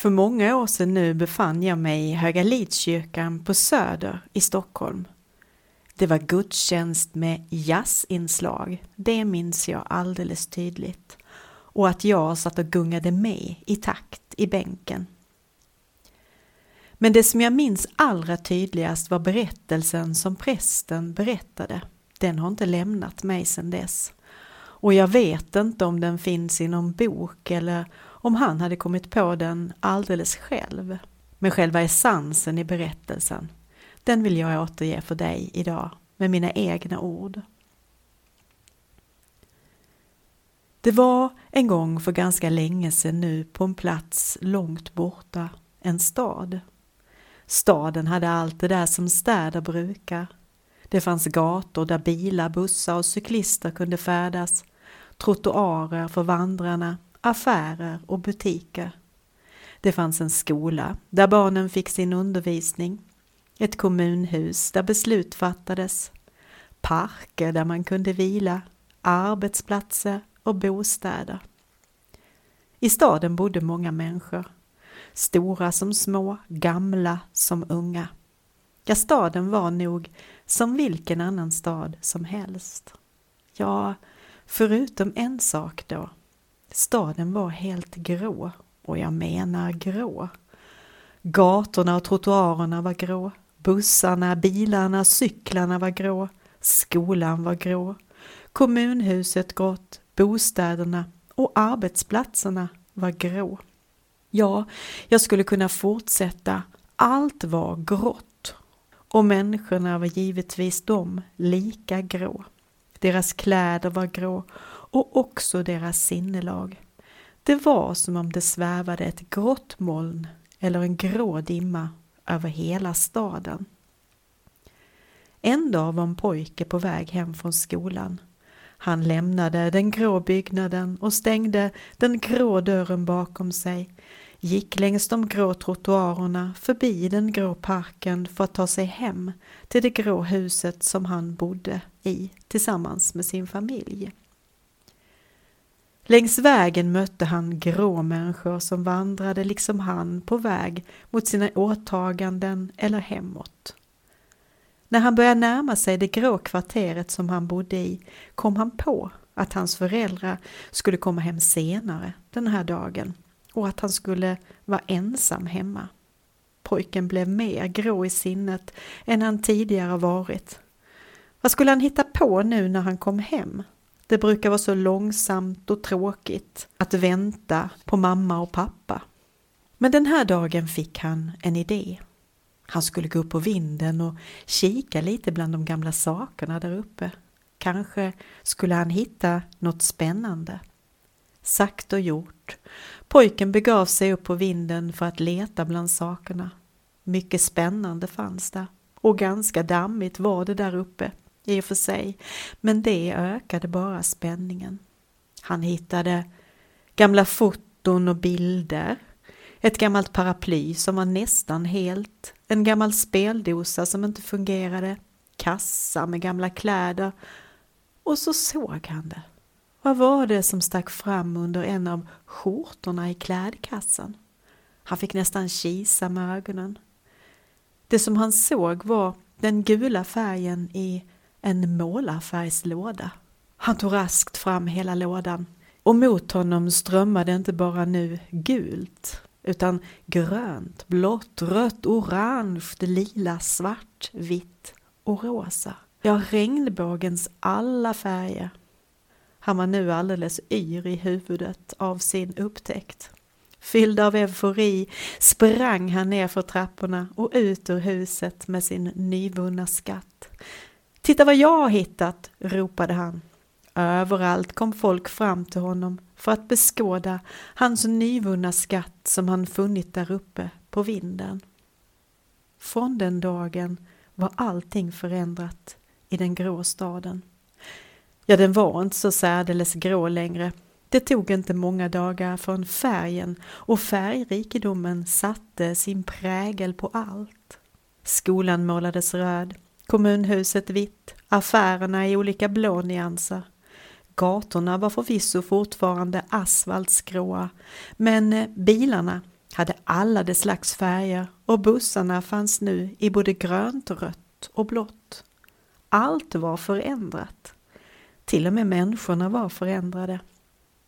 För många år sedan nu befann jag mig i Höga Lidskyrkan på Söder i Stockholm. Det var gudstjänst med jazzinslag, det minns jag alldeles tydligt. Och att jag satt och gungade med i takt i bänken. Men det som jag minns allra tydligast var berättelsen som prästen berättade. Den har inte lämnat mig sedan dess. Och jag vet inte om den finns i någon bok eller om han hade kommit på den alldeles själv. Men själva essensen i berättelsen, den vill jag återge för dig idag med mina egna ord. Det var en gång för ganska länge sedan nu på en plats långt borta, en stad. Staden hade allt det där som städer brukar. Det fanns gator där bilar, bussar och cyklister kunde färdas, trottoarer för vandrarna, affärer och butiker. Det fanns en skola där barnen fick sin undervisning, ett kommunhus där beslut fattades, parker där man kunde vila, arbetsplatser och bostäder. I staden bodde många människor, stora som små, gamla som unga. Ja, staden var nog som vilken annan stad som helst. Ja, förutom en sak då. Staden var helt grå, och jag menar grå. Gatorna och trottoarerna var grå, bussarna, bilarna, cyklarna var grå, skolan var grå, kommunhuset grått, bostäderna och arbetsplatserna var grå. Ja, jag skulle kunna fortsätta. Allt var grått. Och människorna var givetvis de lika grå. Deras kläder var grå och också deras sinnelag. Det var som om det svävade ett grått moln eller en grå dimma över hela staden. En dag var en pojke på väg hem från skolan. Han lämnade den grå byggnaden och stängde den grå dörren bakom sig, gick längs de grå trottoarerna förbi den grå parken för att ta sig hem till det grå huset som han bodde i tillsammans med sin familj. Längs vägen mötte han grå människor som vandrade liksom han på väg mot sina åtaganden eller hemåt. När han började närma sig det grå kvarteret som han bodde i kom han på att hans föräldrar skulle komma hem senare den här dagen och att han skulle vara ensam hemma. Pojken blev mer grå i sinnet än han tidigare varit. Vad skulle han hitta på nu när han kom hem? Det brukar vara så långsamt och tråkigt att vänta på mamma och pappa. Men den här dagen fick han en idé. Han skulle gå upp på vinden och kika lite bland de gamla sakerna där uppe. Kanske skulle han hitta något spännande. Sagt och gjort. Pojken begav sig upp på vinden för att leta bland sakerna. Mycket spännande fanns där och ganska dammigt var det där uppe i och för sig, men det ökade bara spänningen. Han hittade gamla foton och bilder, ett gammalt paraply som var nästan helt, en gammal speldosa som inte fungerade, kassa med gamla kläder och så såg han det. Vad var det som stack fram under en av skjortorna i klädkassen? Han fick nästan kisa med ögonen. Det som han såg var den gula färgen i en målarfärgslåda. Han tog raskt fram hela lådan och mot honom strömmade inte bara nu gult utan grönt, blått, rött, orange, lila, svart, vitt och rosa. Ja, regnbågens alla färger. Han var nu alldeles yr i huvudet av sin upptäckt. Fylld av eufori sprang han ner för trapporna och ut ur huset med sin nyvunna skatt. Titta vad jag har hittat, ropade han. Överallt kom folk fram till honom för att beskåda hans nyvunna skatt som han funnit där uppe på vinden. Från den dagen var allting förändrat i den grå staden. Ja, den var inte så särdeles grå längre. Det tog inte många dagar förrän färgen och färgrikedomen satte sin prägel på allt. Skolan målades röd, kommunhuset vitt, affärerna i olika blå nyanser. Gatorna var förvisso fortfarande asfaltsgråa, men bilarna, hade alla de slags färger och bussarna fanns nu i både grönt, rött och blått. Allt var förändrat. Till och med människorna var förändrade.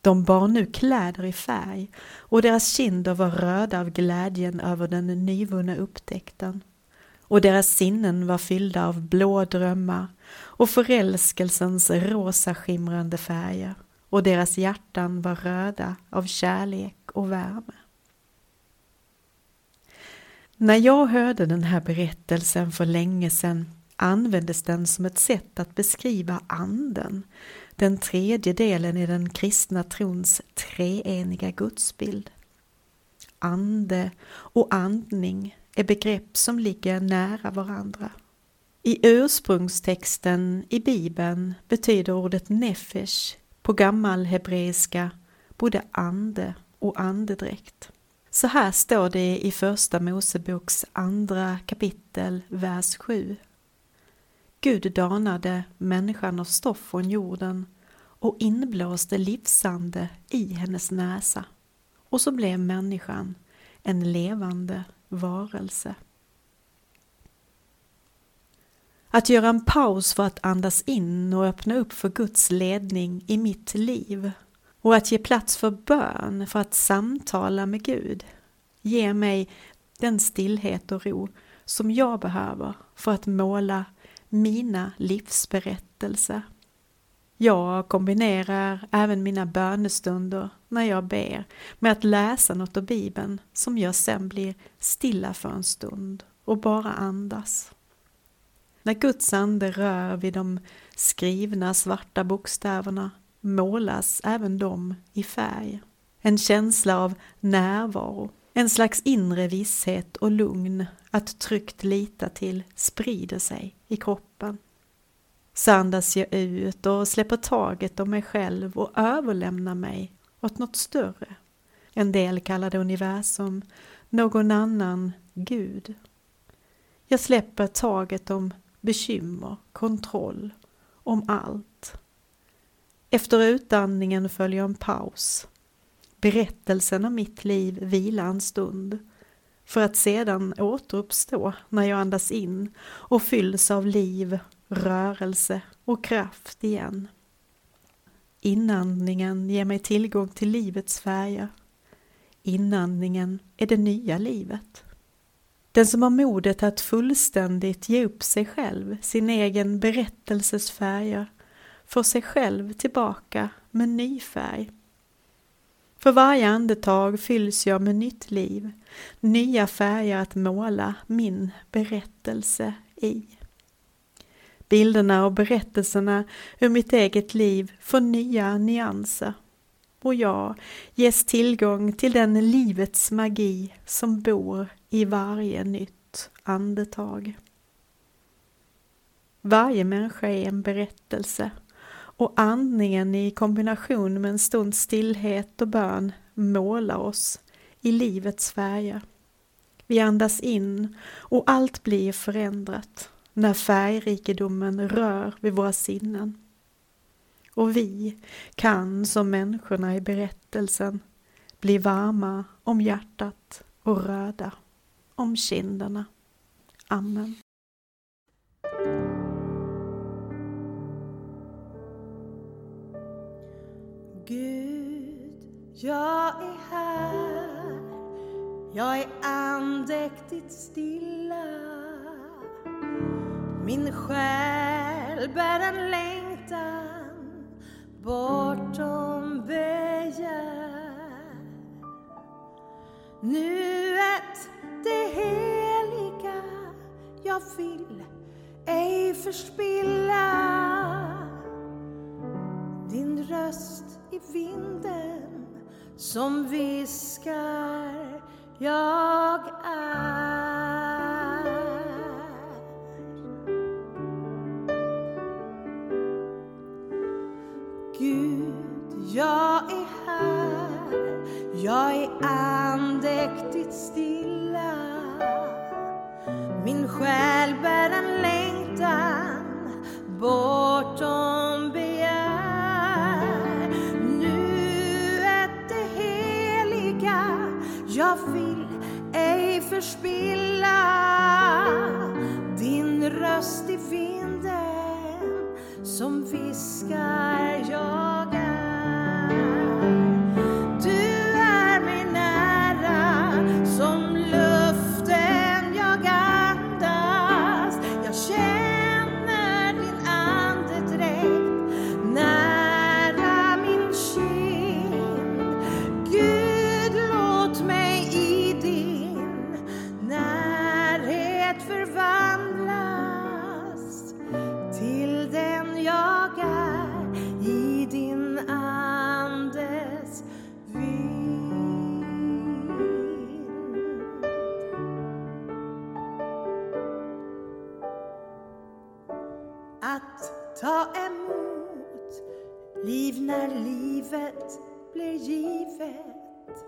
De bar nu kläder i färg och deras kinder var röda av glädjen över den nyvunna upptäckten. Och deras sinnen var fyllda av blå drömmar och förälskelsens rosa skimrande färger och deras hjärtan var röda av kärlek och värme. När jag hörde den här berättelsen för länge sedan användes den som ett sätt att beskriva anden, den tredje delen i den kristna trons treeniga gudsbild. Ande och andning är begrepp som ligger nära varandra. I ursprungstexten i Bibeln betyder ordet nefesh på gammal hebreiska både ande och andedräkt. Så här står det i Första Moseboks andra kapitel, vers 7. Gud danade människan av stoff från jorden och inblåste livsande i hennes näsa. Och så blev människan en levande varelse. Att göra en paus för att andas in och öppna upp för Guds ledning i mitt liv och att ge plats för bön för att samtala med Gud ger mig den stillhet och ro som jag behöver för att måla mina livsberättelser. Jag kombinerar även mina bönestunder när jag ber med att läsa något av Bibeln som jag sen blir stilla för en stund och bara andas. När Guds ande rör vid de skrivna svarta bokstäverna målas även de i färg. En känsla av närvaro, en slags inre visshet och lugn att tryggt lita till sprider sig i kroppen. Så andas jag ut och släpper taget om mig själv och överlämnar mig åt något större. En del kallar det universum, någon annan Gud. Jag släpper taget om bekymmer, kontroll, om allt. Efter utandningen följer en paus. Berättelsen om mitt liv vilar en stund för att sedan återuppstå när jag andas in och fylls av liv, rörelse och kraft igen. Inandningen ger mig tillgång till livets färger. Inandningen är det nya livet. Den som har modet att fullständigt ge upp sig själv, sin egen berättelses färger, får sig själv tillbaka med ny färg. För varje andetag fylls jag med nytt liv, nya färger att måla min berättelse i. Bilderna och berättelserna ur mitt eget liv får nya nyanser och jag ges tillgång till den livets magi som bor i varje nytt andetag. Varje människa är en berättelse och andningen i kombination med en stunds stillhet och bön målar oss i livets färger. Vi andas in och allt blir förändrat när färgrikedomen rör vid våra sinnen. Och vi kan som människorna i berättelsen bli varma om hjärtat och röda om kinderna. Amen. Gud, jag är här. Jag är andäktigt stilla. Min själ bär en längtan bortom begär. Nuet, det heliga jag vill ej förspilla din röst i vinden som viskar jag är. Gud, jag är här, jag är andäktigt stilla. Min själ bär förspilla din röst i vinden som viskar livet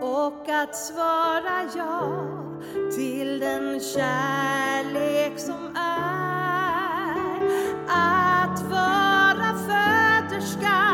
och att svara ja till den kärlek som är. Att vara föderska